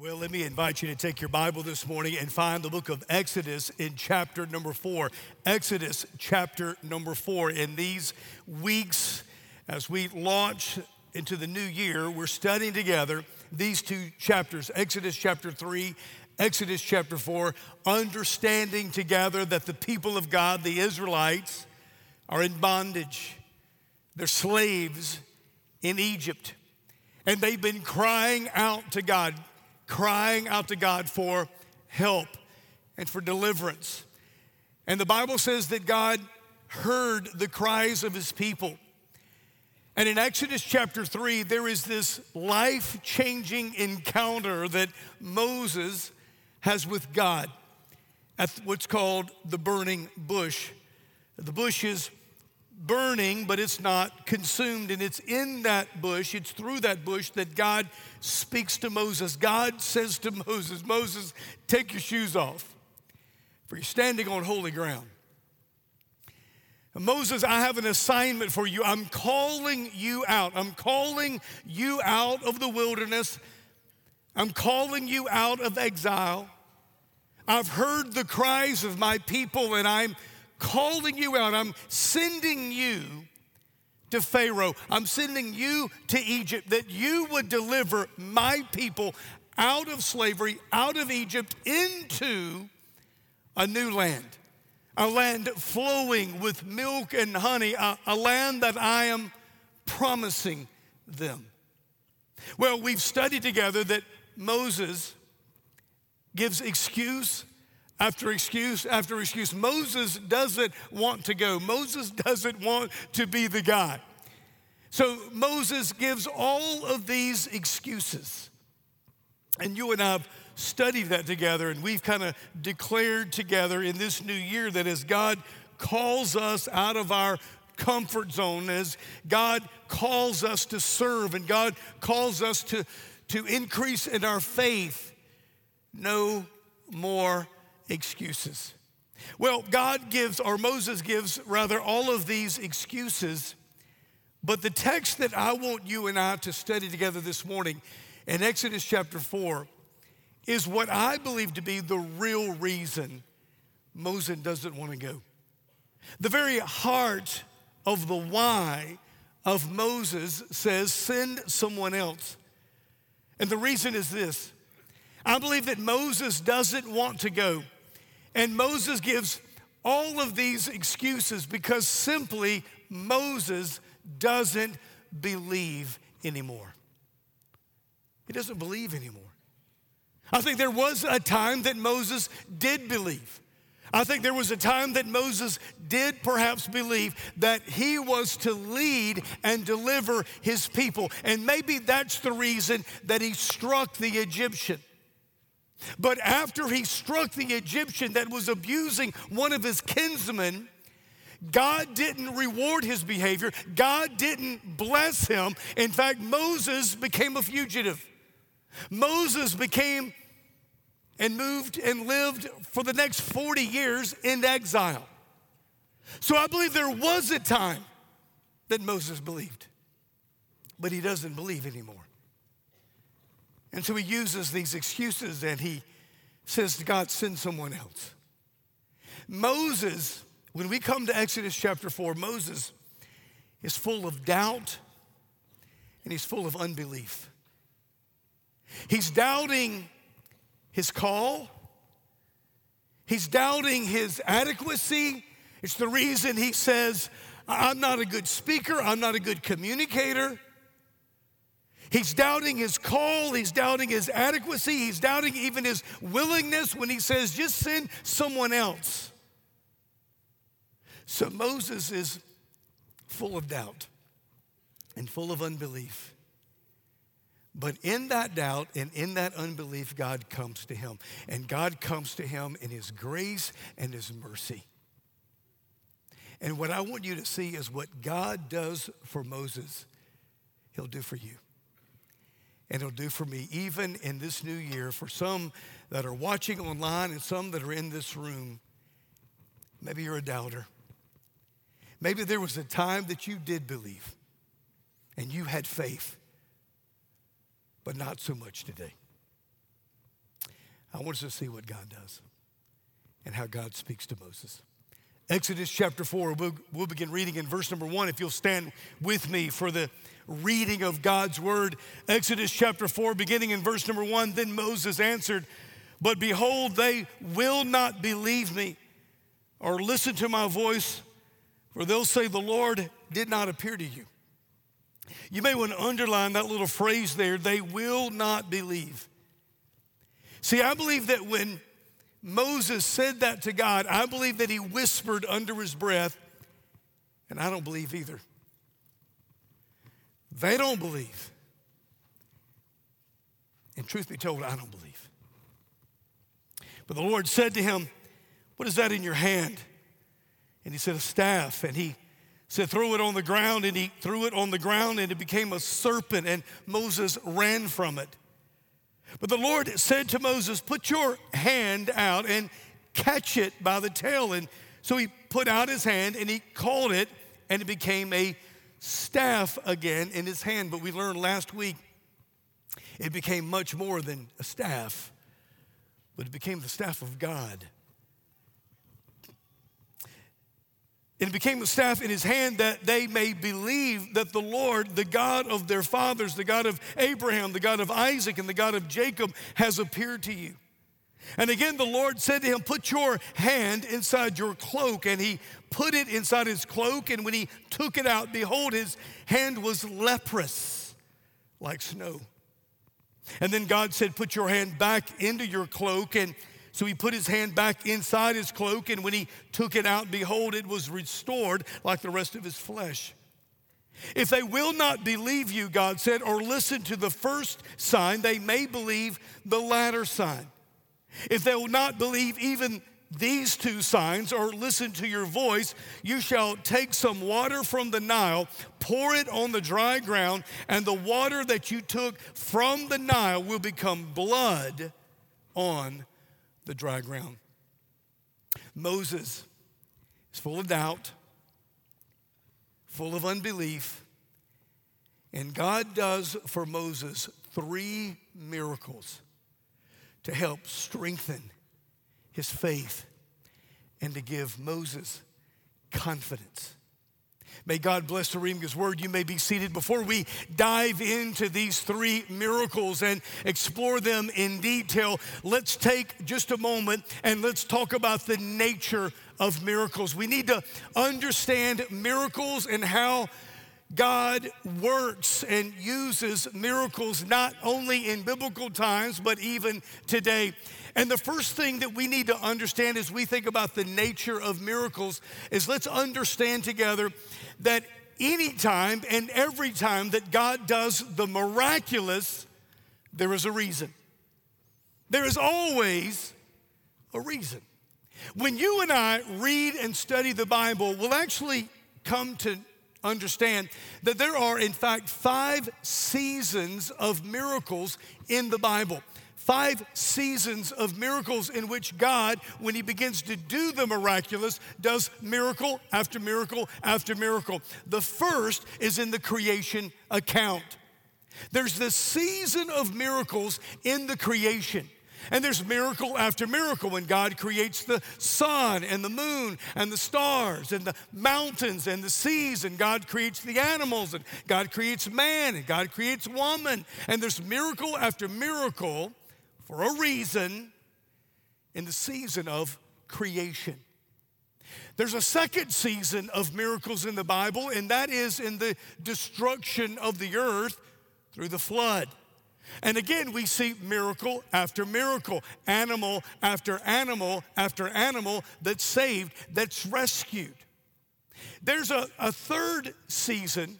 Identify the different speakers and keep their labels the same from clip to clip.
Speaker 1: Well, let me invite you to take your Bible this morning and find the book of Exodus in chapter number four. Exodus chapter number four. In these weeks, as we launch into the new year, we're studying together these two chapters Exodus chapter three, Exodus chapter four, understanding together that the people of God, the Israelites, are in bondage. They're slaves in Egypt. And they've been crying out to God crying out to God for help and for deliverance. And the Bible says that God heard the cries of his people. And in Exodus chapter 3, there is this life changing encounter that Moses has with God at what's called the burning bush. The bush is burning, but it's not consumed. And it's in that bush, it's through that bush that God speaks to Moses. God says to Moses, Moses, take your shoes off, for you're standing on holy ground. Moses, I have an assignment for you. I'm calling you out. I'm calling you out of the wilderness. I'm calling you out of exile. I've heard the cries of my people and I'm calling you out. I'm sending you to Pharaoh. I'm sending you to Egypt that you would deliver my people out of slavery, out of Egypt, into a new land, a land flowing with milk and honey, a, a land that I am promising them. Well, we've studied together that Moses gives excuse after excuse after excuse. Moses doesn't want to go, Moses doesn't want to be the guy. So Moses gives all of these excuses. And you and I have studied that together, and we've kind of declared together in this new year that as God calls us out of our comfort zone, as God calls us to serve, and God calls us to, to increase in our faith, no more excuses. Well, God gives, or Moses gives, rather, all of these excuses. But the text that I want you and I to study together this morning in Exodus chapter 4 is what I believe to be the real reason Moses doesn't want to go. The very heart of the why of Moses says, send someone else. And the reason is this I believe that Moses doesn't want to go and Moses gives all of these excuses because simply Moses doesn't believe anymore. He doesn't believe anymore. I think there was a time that Moses did believe. I think there was a time that Moses did perhaps believe that he was to lead and deliver his people. And maybe that's the reason that he struck the Egyptian. But after he struck the Egyptian that was abusing one of his kinsmen, God didn't reward his behavior. God didn't bless him. In fact, Moses became a fugitive. Moses became and moved and lived for the next 40 years in exile. So I believe there was a time that Moses believed, but he doesn't believe anymore. And so he uses these excuses and he says to God, send someone else. Moses, when we come to Exodus chapter 4, Moses is full of doubt and he's full of unbelief. He's doubting his call, he's doubting his adequacy. It's the reason he says, I'm not a good speaker, I'm not a good communicator. He's doubting his call, he's doubting his adequacy, he's doubting even his willingness when he says, just send someone else. So Moses is full of doubt and full of unbelief. But in that doubt and in that unbelief, God comes to him. And God comes to him in his grace and his mercy. And what I want you to see is what God does for Moses, he'll do for you and it'll do for me, even in this new year, for some that are watching online and some that are in this room. Maybe you're a doubter. Maybe there was a time that you did believe and you had faith, but not so much today. I want us to see what God does and how God speaks to Moses. Exodus chapter 4, we'll, we'll, begin reading in verse number 1. If you'll stand with me for the reading of God's word. Exodus chapter 4, beginning in verse number 1. Then Moses answered, But behold, they will not believe me or listen to my voice, for they'll say, The Lord did not appear to you. You may want to underline that little phrase there they will not believe. See, I believe that when Moses said that to God, I believe that he whispered under his breath, and I don't believe either. They don't believe. And truth be told, I don't believe. But the Lord said to him, What is that in your hand? And he said, A staff. And he said, Throw it on the ground. And he threw it on the ground, and it became a serpent, and Moses ran from it. But the Lord said to Moses, Put your hand out and catch it by the tail. And so he put out his hand and he called it, and it became a staff again in his hand. But we learned last week it became much more than a staff, but it became the staff of God. It became the staff in his hand that they may believe that the Lord, the God of their fathers, the God of Abraham, the God of Isaac, and the God of Jacob, has appeared to you. And again, the Lord said to him, Put your hand inside your cloak. And he put it inside his cloak. And when he took it out, behold, his hand was leprous like snow. And then God said, Put your hand back into your cloak. And so he put his hand back inside his cloak, and when he took it out, behold, it was restored like the rest of his flesh. If they will not believe you, God said, or listen to the first sign, they may believe the latter sign. If they will not believe even these two signs or listen to your voice, you shall take some water from the Nile, pour it on the dry ground, and the water that you took from the Nile will become blood on the dry ground. Moses is full of doubt, full of unbelief, and God does for Moses three miracles to help strengthen his faith and to give Moses confidence. May God bless the reading of His Word. You may be seated. Before we dive into these three miracles and explore them in detail, let's take just a moment and let's talk about the nature of miracles. We need to understand miracles and how God works and uses miracles not only in biblical times, but even today. And the first thing that we need to understand as we think about the nature of miracles is let's understand together that anytime and every time that God does the miraculous, there is a reason. There is always a reason. When you and I read and study the Bible, we'll actually come to understand that there are, in fact, five seasons of miracles in the Bible five seasons of miracles in which God, when He begins to do the miraculous, does miracle after miracle after miracle. The first is in the creation account. There's this season of miracles in the creation. And there's miracle after miracle when God creates the sun and the moon and the stars and the mountains and the seas, and God creates the animals, and God creates man, and God creates woman. And there's miracle after miracle for a reason in the season of creation. There's a second season of miracles in the Bible, and that is in the destruction of the earth through the flood. And again, we see miracle after miracle, animal after animal after animal that's saved, that's rescued. There's a, a third season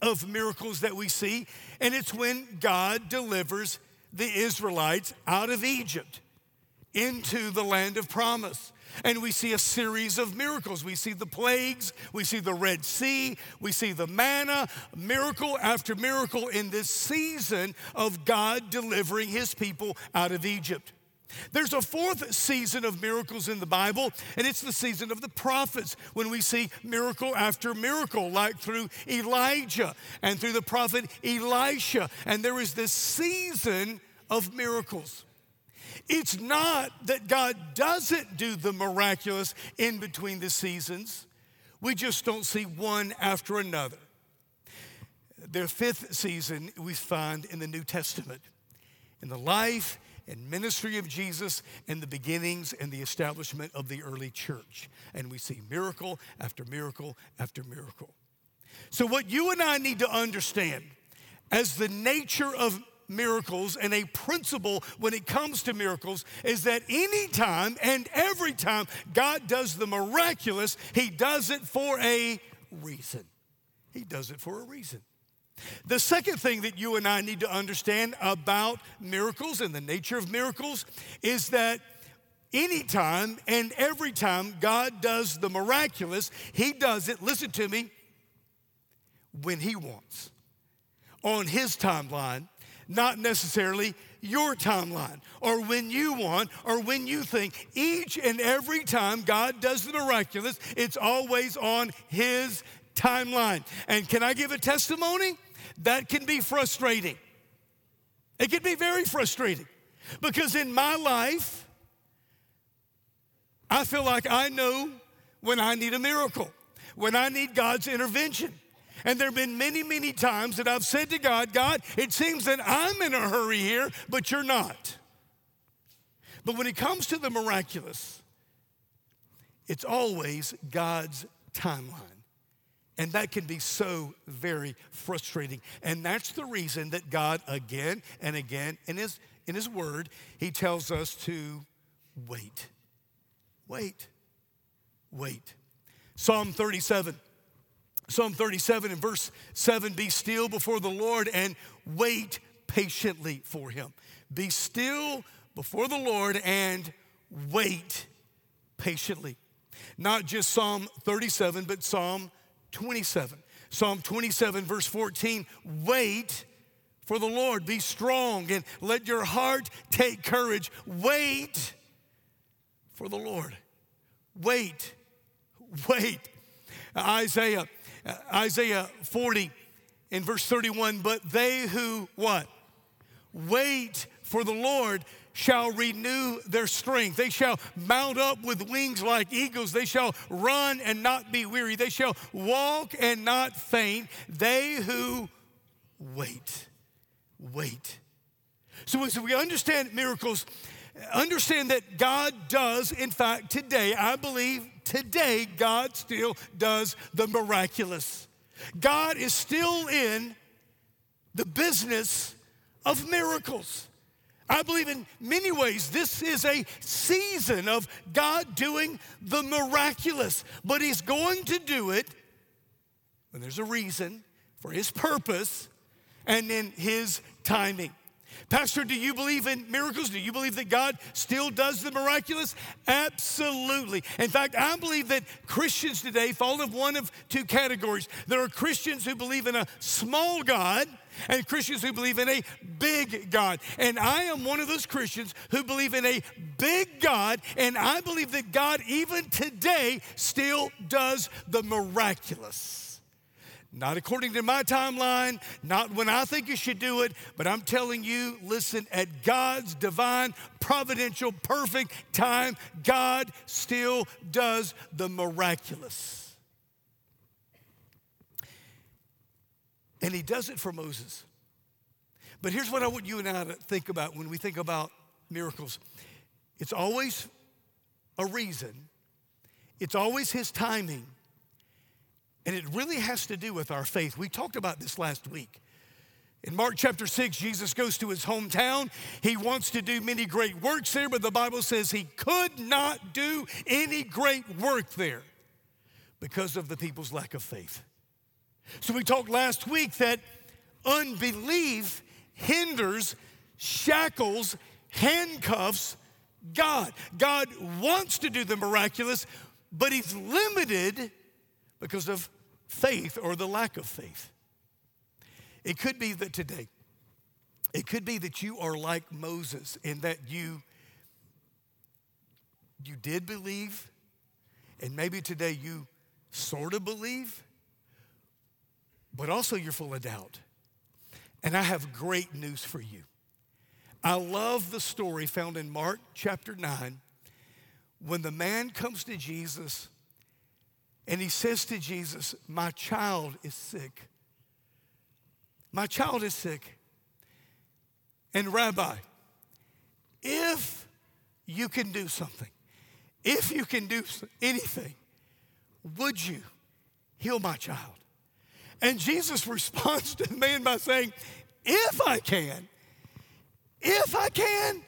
Speaker 1: of miracles that we see, and it's when God delivers the Israelites out of Egypt into the land of promise. And we see a series of miracles. We see the plagues, we see the Red Sea, we see the manna, miracle after miracle in this season of God delivering his people out of Egypt. There's a fourth season of miracles in the Bible, and it's the season of the prophets when we see miracle after miracle, like through Elijah and through the prophet Elisha. And there is this season of miracles. It's not that God doesn't do the miraculous in between the seasons. We just don't see one after another. Their fifth season we find in the New Testament, in the life and ministry of Jesus and the beginnings and the establishment of the early church. And we see miracle after miracle after miracle. So, what you and I need to understand as the nature of miracles and a principle when it comes to miracles is that anytime and every time God does the miraculous, He does it for a reason. He does it for a reason. The second thing that you and I need to understand about miracles and the nature of miracles is that anytime and every time God does the miraculous, He does it, listen to me, when He wants, on His timeline, not necessarily your timeline or when you want or when you think. Each and every time God does the miraculous, it's always on His timeline. And can I give a testimony? That can be frustrating. It can be very frustrating because in my life, I feel like I know when I need a miracle, when I need God's intervention. And there have been many, many times that I've said to God, God, it seems that I'm in a hurry here, but you're not. But when it comes to the miraculous, it's always God's timeline. And that can be so very frustrating. And that's the reason that God, again and again, in His, in his Word, He tells us to wait. Wait. Wait. Psalm 37 Psalm 37 and verse 7 Be still before the Lord and wait patiently for him. Be still before the Lord and wait patiently. Not just Psalm 37, but Psalm 27. Psalm 27, verse 14 Wait for the Lord, be strong, and let your heart take courage. Wait for the Lord. Wait, wait. Isaiah uh, Isaiah 40 in verse 31, but they who what? Wait for the Lord shall renew their strength. They shall mount up with wings like eagles. They shall run and not be weary. They shall walk and not faint. They who wait, wait. So, as we understand miracles, understand that God does, in fact, today, I believe today, God still does the miraculous. God is still in the business of miracles. I believe in many ways this is a season of God doing the miraculous, but He's going to do it when there's a reason for His purpose and in His timing. Pastor, do you believe in miracles? Do you believe that God still does the miraculous? Absolutely. In fact, I believe that Christians today fall into one of two categories. There are Christians who believe in a small God and Christians who believe in a big God. And I am one of those Christians who believe in a big God, and I believe that God, even today, still does the miraculous. Not according to my timeline, not when I think you should do it, but I'm telling you, listen, at God's divine, providential, perfect time, God still does the miraculous. And He does it for Moses. But here's what I want you and I to think about when we think about miracles it's always a reason, it's always His timing. And it really has to do with our faith. We talked about this last week. In Mark chapter 6, Jesus goes to his hometown. He wants to do many great works there, but the Bible says he could not do any great work there because of the people's lack of faith. So we talked last week that unbelief hinders, shackles, handcuffs God. God wants to do the miraculous, but he's limited because of faith or the lack of faith. It could be that today, it could be that you are like Moses in that you you did believe and maybe today you sort of believe but also you're full of doubt. And I have great news for you. I love the story found in Mark chapter 9 when the man comes to Jesus and he says to Jesus, My child is sick. My child is sick. And, Rabbi, if you can do something, if you can do anything, would you heal my child? And Jesus responds to the man by saying, If I can, if I can,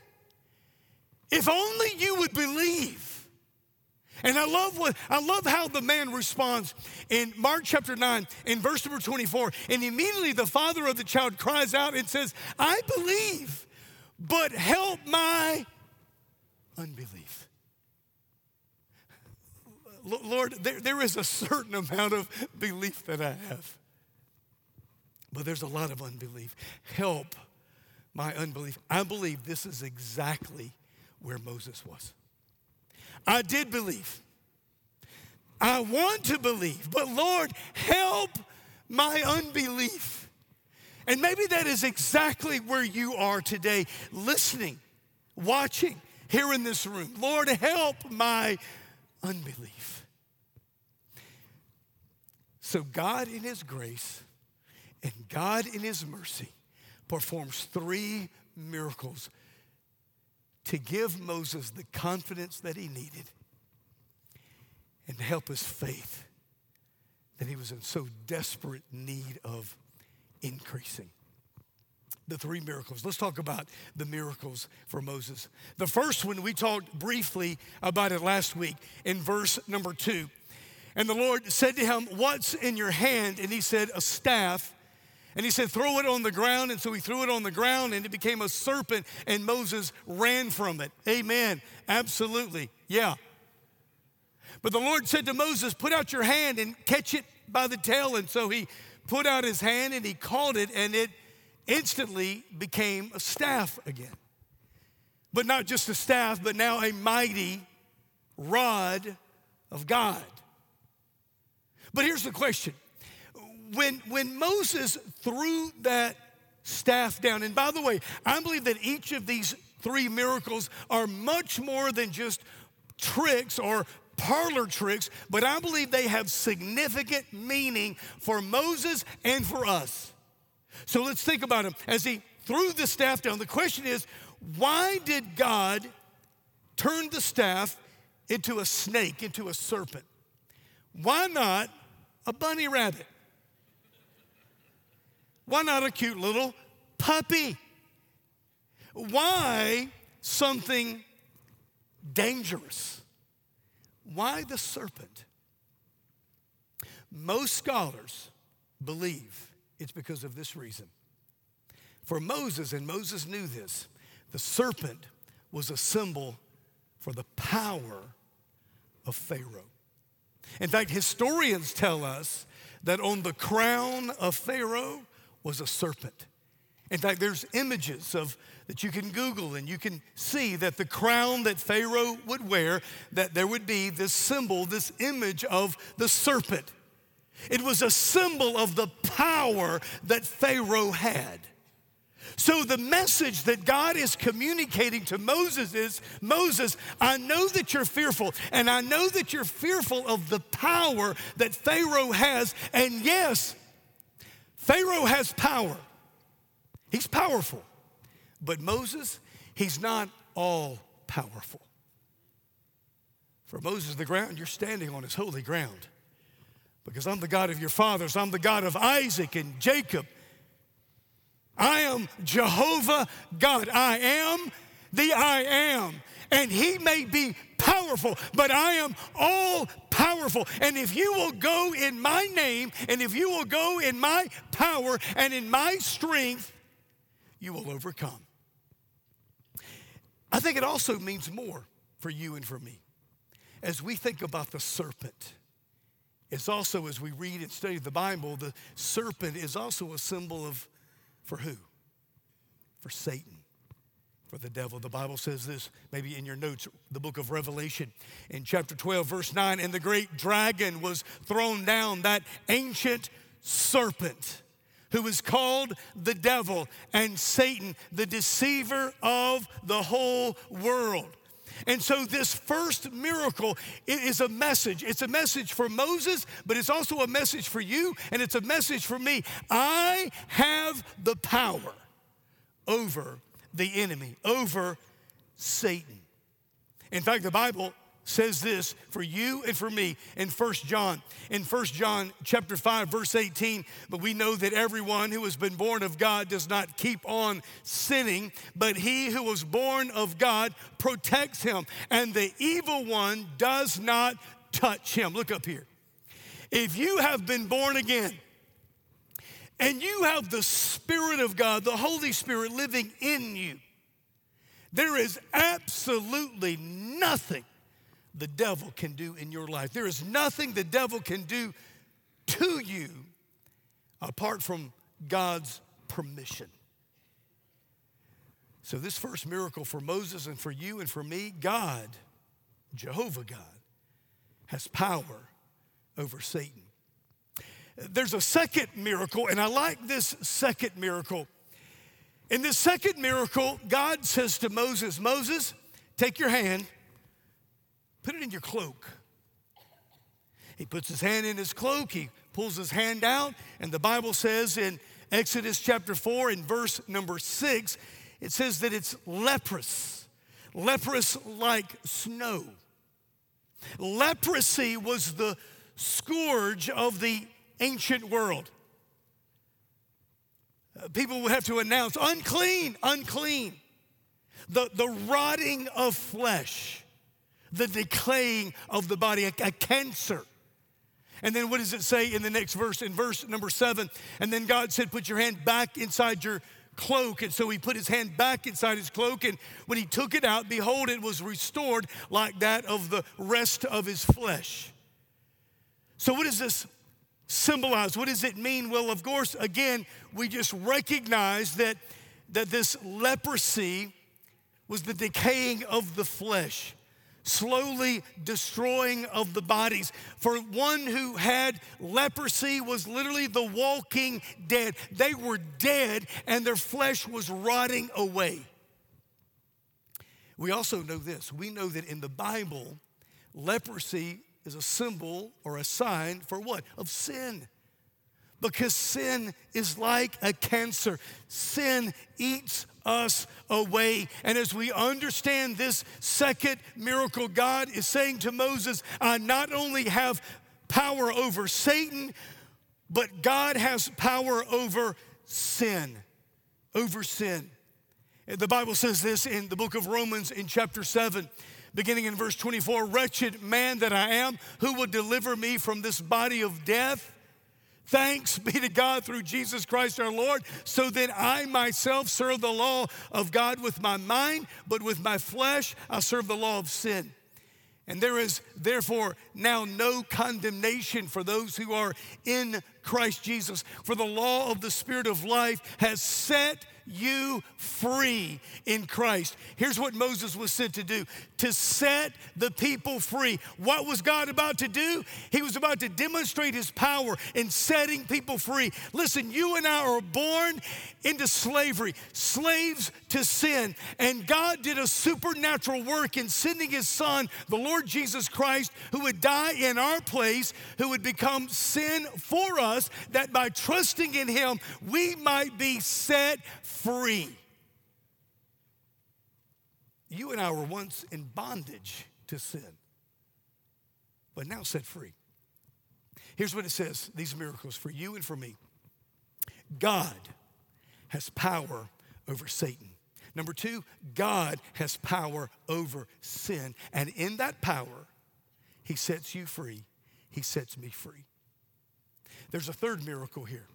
Speaker 1: if only you would believe. And I love what I love how the man responds in Mark chapter 9 in verse number 24. And immediately the father of the child cries out and says, I believe, but help my unbelief. Lord, there, there is a certain amount of belief that I have, but there's a lot of unbelief. Help my unbelief. I believe this is exactly where Moses was. I did believe. I want to believe, but Lord, help my unbelief. And maybe that is exactly where you are today, listening, watching, here in this room. Lord, help my unbelief. So, God, in His grace and God, in His mercy, performs three miracles to give Moses the confidence that he needed and to help his faith that he was in so desperate need of increasing. The three miracles. Let's talk about the miracles for Moses. The first one, we talked briefly about it last week in verse number two. And the Lord said to him, What's in your hand? And he said, A staff. And he said, Throw it on the ground. And so he threw it on the ground and it became a serpent, and Moses ran from it. Amen. Absolutely. Yeah. But the Lord said to Moses, Put out your hand and catch it by the tail. And so he put out his hand and he caught it, and it instantly became a staff again. But not just a staff, but now a mighty rod of God. But here's the question when, when Moses threw that staff down, and by the way, I believe that each of these three miracles are much more than just tricks or parlor tricks, but I believe they have significant meaning for Moses and for us. So let's think about him. As he threw the staff down, the question is why did God turn the staff into a snake, into a serpent? Why not a bunny rabbit? Why not a cute little puppy? Why something dangerous? Why the serpent? Most scholars believe it's because of this reason. For Moses, and Moses knew this, the serpent was a symbol for the power of Pharaoh. In fact, historians tell us that on the crown of Pharaoh was a serpent. In fact, there's images of that you can Google and you can see that the crown that Pharaoh would wear, that there would be this symbol, this image of the serpent. It was a symbol of the power that Pharaoh had. So, the message that God is communicating to Moses is Moses, I know that you're fearful, and I know that you're fearful of the power that Pharaoh has. And yes, Pharaoh has power, he's powerful. But Moses, he's not all powerful. For Moses, the ground you're standing on is holy ground. Because I'm the God of your fathers, I'm the God of Isaac and Jacob. I am Jehovah God. I am the I am. And he may be powerful, but I am all powerful. And if you will go in my name, and if you will go in my power and in my strength, you will overcome. I think it also means more for you and for me. As we think about the serpent, it's also, as we read and study the Bible, the serpent is also a symbol of for who? For Satan for the devil. The Bible says this, maybe in your notes, the book of Revelation, in chapter 12, verse 9, and the great dragon was thrown down, that ancient serpent who is called the devil and Satan, the deceiver of the whole world. And so, this first miracle is a message. It's a message for Moses, but it's also a message for you, and it's a message for me. I have the power over the enemy, over Satan. In fact, the Bible says this for you and for me in First John. In First John chapter 5 verse 18, but we know that everyone who has been born of God does not keep on sinning, but he who was born of God protects him, and the evil one does not touch him. Look up here. If you have been born again, and you have the Spirit of God, the Holy Spirit living in you, there is absolutely nothing the devil can do in your life. There is nothing the devil can do to you apart from God's permission. So, this first miracle for Moses and for you and for me, God, Jehovah God, has power over Satan. There's a second miracle, and I like this second miracle. In this second miracle, God says to Moses, Moses, take your hand Put it in your cloak. He puts his hand in his cloak, he pulls his hand out, and the Bible says in Exodus chapter 4, in verse number 6, it says that it's leprous, leprous like snow. Leprosy was the scourge of the ancient world. Uh, people would have to announce unclean, unclean. The, the rotting of flesh the decaying of the body, a, a cancer. And then what does it say in the next verse? In verse number seven, and then God said, Put your hand back inside your cloak. And so he put his hand back inside his cloak. And when he took it out, behold, it was restored like that of the rest of his flesh. So, what is this symbolize? What does it mean? Well, of course, again, we just recognize that, that this leprosy was the decaying of the flesh slowly destroying of the bodies. For one who had leprosy was literally the walking dead. They were dead and their flesh was rotting away. We also know this we know that in the Bible, leprosy is a symbol or a sign for what? Of sin because sin is like a cancer. Sin eats us away. And as we understand this second miracle, God is saying to Moses, I not only have power over Satan, but God has power over sin. Over sin. The Bible says this in the book of Romans in chapter 7 beginning in verse 24 Wretched man that I am, who will deliver me from this body of death? Thanks be to God through Jesus Christ our Lord, so that I myself serve the law of God with my mind, but with my flesh I serve the law of sin. And there is therefore now no condemnation for those who are in Christ Jesus. For the law of the Spirit of life has set you free in Christ. Here's what Moses was sent to do to set the people free. What was God about to do? He was about to demonstrate his power in setting people free. Listen, you and I are born into slavery, slaves to sin. And God did a supernatural work in sending his son, the Lord Jesus Christ, who would die in our place, who would become sin for us, that by trusting in him, we might be set free. You and I were once in bondage to sin, but now set free. Here's what it says these miracles for you and for me God has power over Satan. Number two, God has power over sin. And in that power, He sets you free, He sets me free. There's a third miracle here.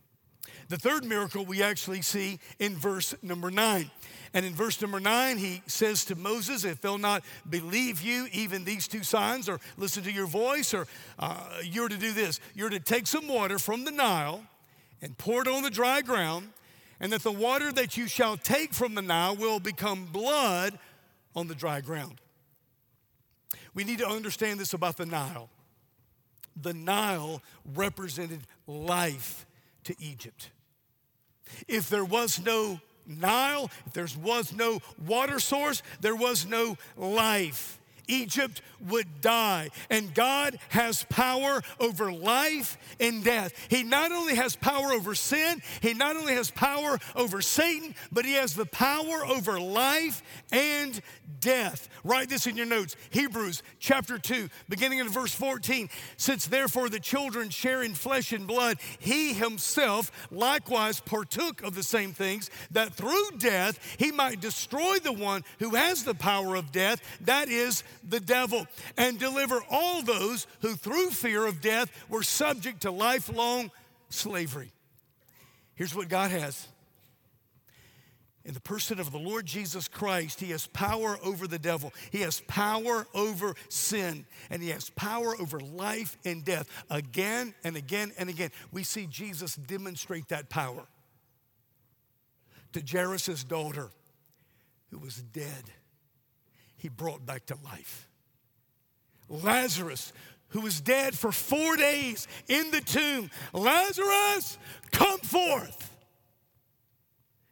Speaker 1: The third miracle we actually see in verse number nine. And in verse number nine, he says to Moses, If they'll not believe you, even these two signs, or listen to your voice, or uh, you're to do this you're to take some water from the Nile and pour it on the dry ground, and that the water that you shall take from the Nile will become blood on the dry ground. We need to understand this about the Nile. The Nile represented life to Egypt. If there was no Nile, if there was no water source, there was no life. Egypt would die. And God has power over life and death. He not only has power over sin, He not only has power over Satan, but He has the power over life and death. Write this in your notes Hebrews chapter 2, beginning in verse 14. Since therefore the children share in flesh and blood, He Himself likewise partook of the same things, that through death He might destroy the one who has the power of death, that is, the devil and deliver all those who through fear of death were subject to lifelong slavery. Here's what God has. In the person of the Lord Jesus Christ, He has power over the devil. He has power over sin, and He has power over life and death. Again and again and again, we see Jesus demonstrate that power to Jairus' daughter, who was dead. He brought back to life. Lazarus, who was dead for four days in the tomb. Lazarus, come forth.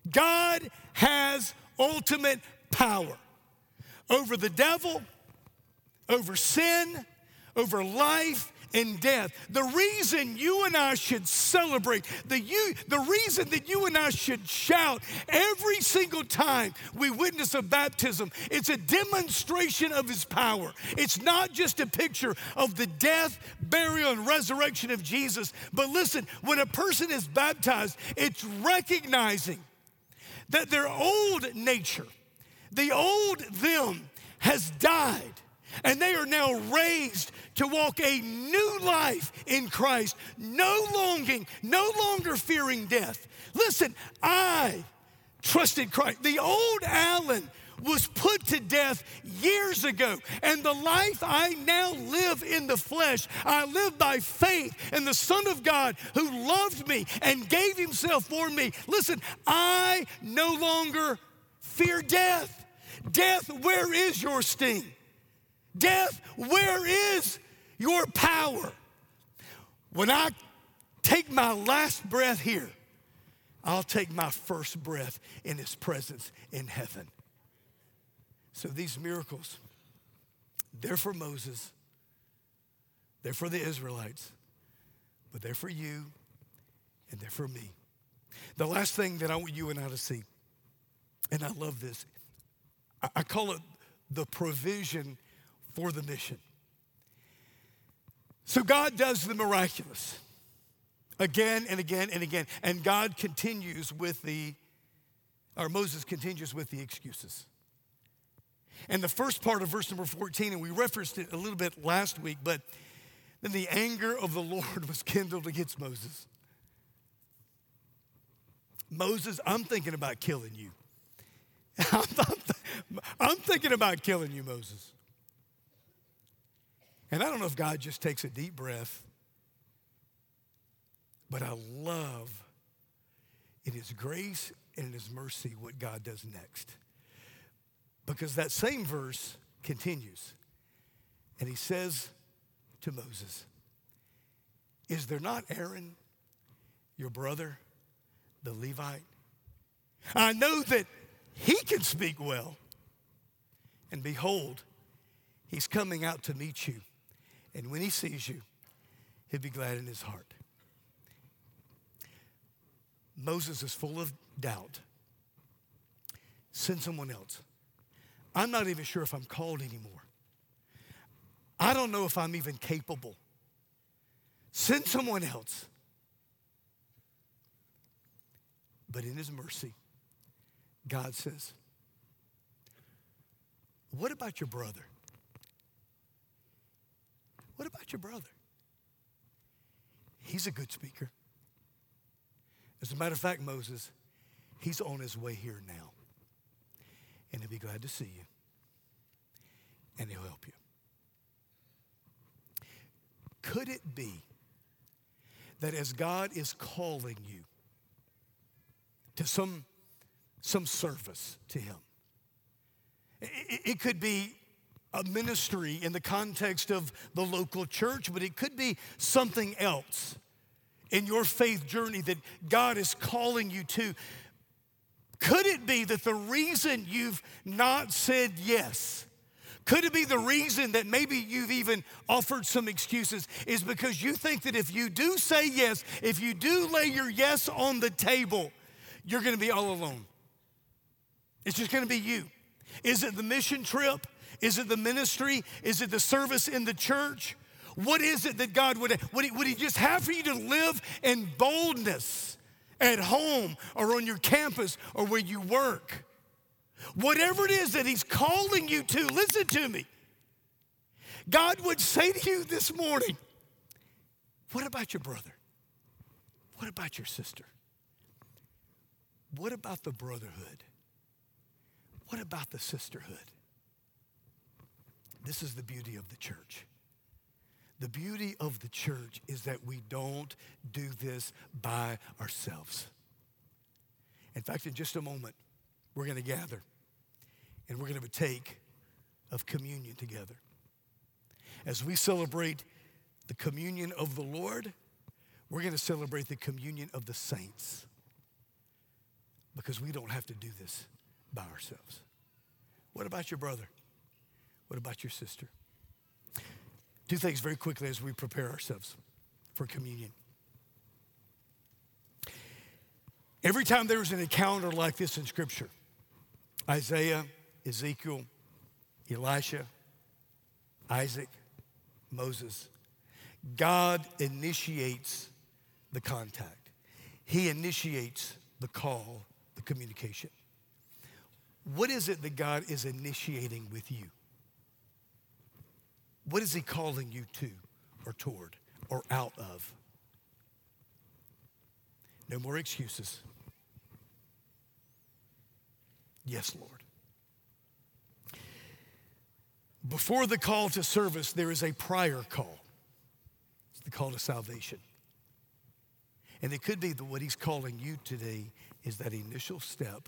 Speaker 1: God has ultimate power over the devil, over sin, over life, and death. The reason you and I should celebrate, the, you, the reason that you and I should shout every single time we witness a baptism, it's a demonstration of his power. It's not just a picture of the death, burial, and resurrection of Jesus. But listen, when a person is baptized, it's recognizing that their old nature, the old them, has died and they are now raised to walk a new life in Christ, no longing, no longer fearing death. Listen, I trusted Christ. The old Alan was put to death years ago, and the life I now live in the flesh, I live by faith in the Son of God who loved me and gave himself for me. Listen, I no longer fear death. Death, where is your sting? Death, where is your power? When I take my last breath here, I'll take my first breath in His presence in heaven. So these miracles, they're for Moses, they're for the Israelites, but they're for you and they're for me. The last thing that I want you and I to see, and I love this, I call it the provision for the mission. So God does the miraculous again and again and again. And God continues with the, or Moses continues with the excuses. And the first part of verse number 14, and we referenced it a little bit last week, but then the anger of the Lord was kindled against Moses. Moses, I'm thinking about killing you. I'm thinking about killing you, Moses. And I don't know if God just takes a deep breath, but I love in His grace and in His mercy what God does next. Because that same verse continues. And He says to Moses, Is there not Aaron, your brother, the Levite? I know that he can speak well. And behold, he's coming out to meet you and when he sees you, he'll be glad in his heart. Moses is full of doubt. Send someone else. I'm not even sure if I'm called anymore. I don't know if I'm even capable. Send someone else. But in his mercy, God says, What about your brother? What about your brother? He's a good speaker. As a matter of fact, Moses, he's on his way here now. And he'll be glad to see you. And he'll help you. Could it be that as God is calling you to some, some service to him, it, it could be a ministry in the context of the local church, but it could be something else. in your faith journey that God is calling you to. Could it be that the reason you've not said yes, could it be the reason that maybe you've even offered some excuses is because you think that if you do say yes, if you do lay your yes on the table, you're gonna be all alone? It's just gonna be you. Is it the mission trip? Is it the ministry? Is it the service in the church? What is it that God would, would he, would he just have for you to live in boldness at home or on your campus or where you work? Whatever it is that He's calling you to, listen to me. God would say to you this morning, What about your brother? What about your sister? What about the brotherhood? What about the sisterhood? This is the beauty of the church. The beauty of the church is that we don't do this by ourselves. In fact, in just a moment, we're going to gather and we're going to take of communion together. As we celebrate the communion of the Lord, we're going to celebrate the communion of the saints because we don't have to do this by ourselves. What about your brother? What about your sister? Two things very quickly as we prepare ourselves for communion. Every time there's an encounter like this in Scripture, Isaiah, Ezekiel, Elisha, Isaac, Moses, God initiates the contact. He initiates the call, the communication. What is it that God is initiating with you? What is He calling you to or toward or out of? No more excuses. Yes, Lord. Before the call to service, there is a prior call. It's the call to salvation. And it could be that what he's calling you today is that initial step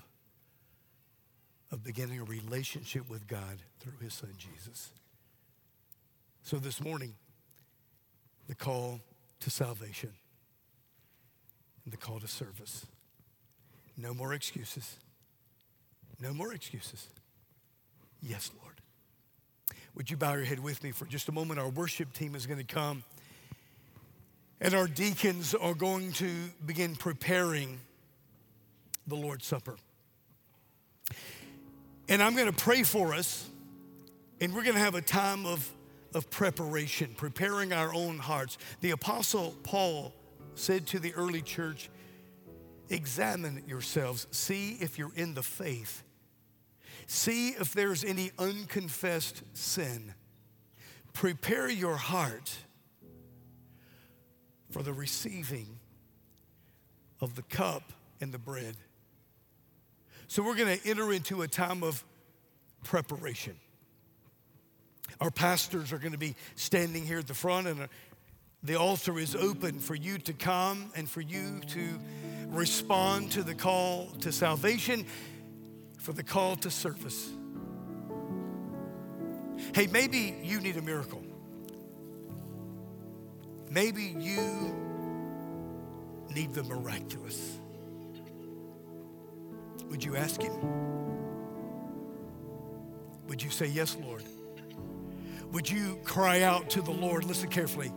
Speaker 1: of beginning a relationship with God through his son Jesus. So this morning, the call to salvation and the call to service. No more excuses. No more excuses. Yes, Lord. Would you bow your head with me for just a moment? Our worship team is going to come, and our deacons are going to begin preparing the Lord's Supper. And I'm going to pray for us, and we're going to have a time of of preparation, preparing our own hearts. The Apostle Paul said to the early church, Examine yourselves, see if you're in the faith, see if there's any unconfessed sin. Prepare your heart for the receiving of the cup and the bread. So, we're going to enter into a time of preparation. Our pastors are going to be standing here at the front, and uh, the altar is open for you to come and for you to respond to the call to salvation, for the call to service. Hey, maybe you need a miracle. Maybe you need the miraculous. Would you ask Him? Would you say, Yes, Lord? Would you cry out to the Lord? Listen carefully.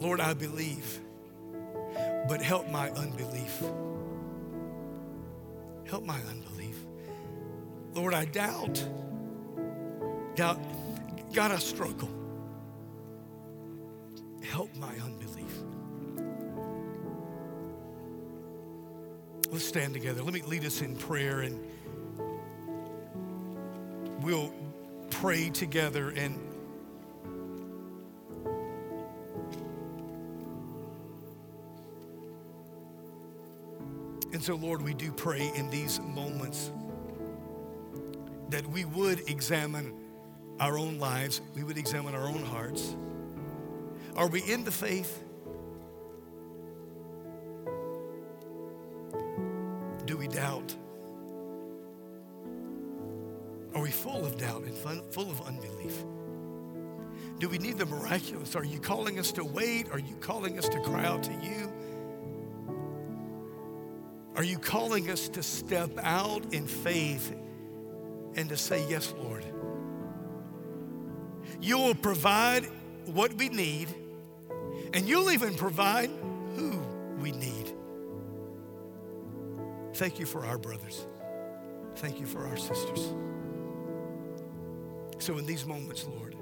Speaker 1: Lord, I believe, but help my unbelief. Help my unbelief. Lord, I doubt. Doubt. God, I struggle. Help my unbelief. Let's stand together. Let me lead us in prayer and we'll pray together and And so, Lord, we do pray in these moments that we would examine our own lives, we would examine our own hearts. Are we in the faith? Are you calling us to wait? Are you calling us to cry out to you? Are you calling us to step out in faith and to say, Yes, Lord? You will provide what we need, and you'll even provide who we need. Thank you for our brothers. Thank you for our sisters. So, in these moments, Lord,